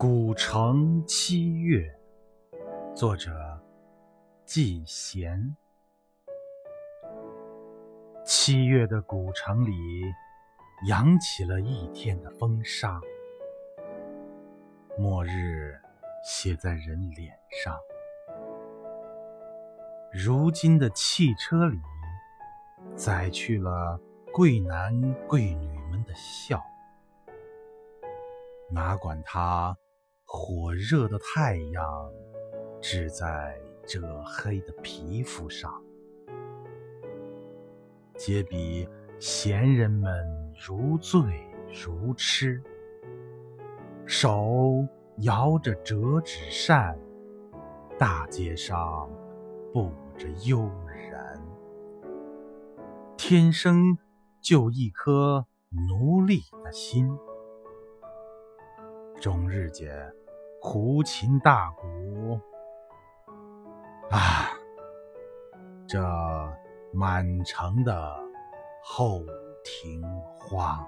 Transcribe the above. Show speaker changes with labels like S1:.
S1: 古城七月，作者季贤。七月的古城里，扬起了一天的风沙，末日写在人脸上。如今的汽车里，载去了贵男贵女们的笑，哪管他。火热的太阳，只在这黑的皮肤上，皆比闲人们如醉如痴，手摇着折纸扇，大街上布着悠然。天生就一颗奴隶的心，终日间。胡琴大鼓，啊，这满城的后庭花。